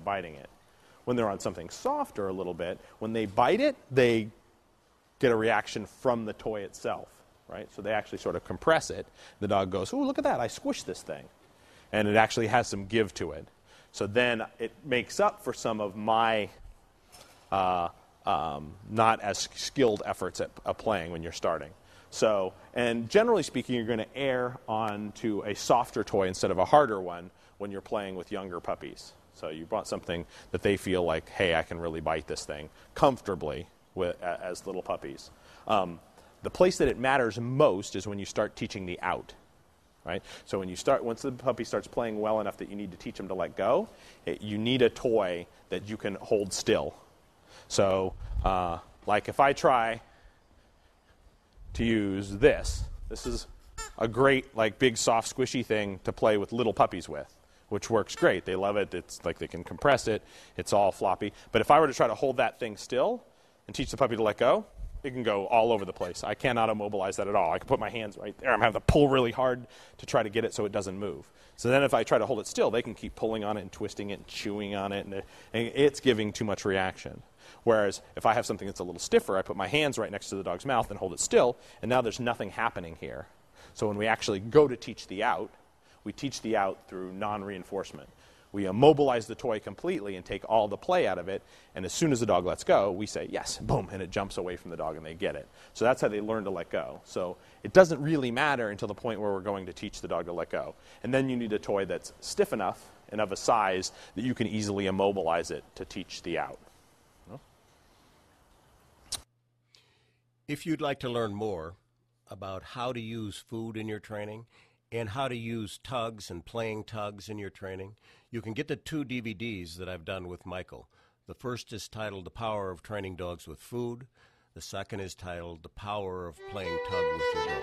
biting it. When they're on something softer a little bit, when they bite it, they get a reaction from the toy itself, right? So they actually sort of compress it. The dog goes, "Oh, look at that! I squished this thing," and it actually has some give to it. So then it makes up for some of my uh, um, not as skilled efforts at, at playing when you're starting. So, and generally speaking, you're going to err onto a softer toy instead of a harder one when you're playing with younger puppies. So you brought something that they feel like, hey, I can really bite this thing comfortably with, as little puppies. Um, the place that it matters most is when you start teaching the out. Right? So when you start, once the puppy starts playing well enough that you need to teach them to let go, it, you need a toy that you can hold still. So, uh, like if I try to use this. This is a great, like, big, soft, squishy thing to play with little puppies with, which works great. They love it. It's like they can compress it. It's all floppy. But if I were to try to hold that thing still and teach the puppy to let go, it can go all over the place. I cannot immobilize that at all. I can put my hands right there. I'm having to pull really hard to try to get it so it doesn't move. So then if I try to hold it still, they can keep pulling on it and twisting it and chewing on it, and, it, and it's giving too much reaction. Whereas if I have something that's a little stiffer, I put my hands right next to the dog's mouth and hold it still, and now there's nothing happening here. So when we actually go to teach the out, we teach the out through non reinforcement. We immobilize the toy completely and take all the play out of it, and as soon as the dog lets go, we say, yes, boom, and it jumps away from the dog and they get it. So that's how they learn to let go. So it doesn't really matter until the point where we're going to teach the dog to let go. And then you need a toy that's stiff enough and of a size that you can easily immobilize it to teach the out. If you'd like to learn more about how to use food in your training and how to use tugs and playing tugs in your training, you can get the two DVDs that I've done with Michael. The first is titled The Power of Training Dogs with Food. The second is titled The Power of Playing Tug with Your Dog.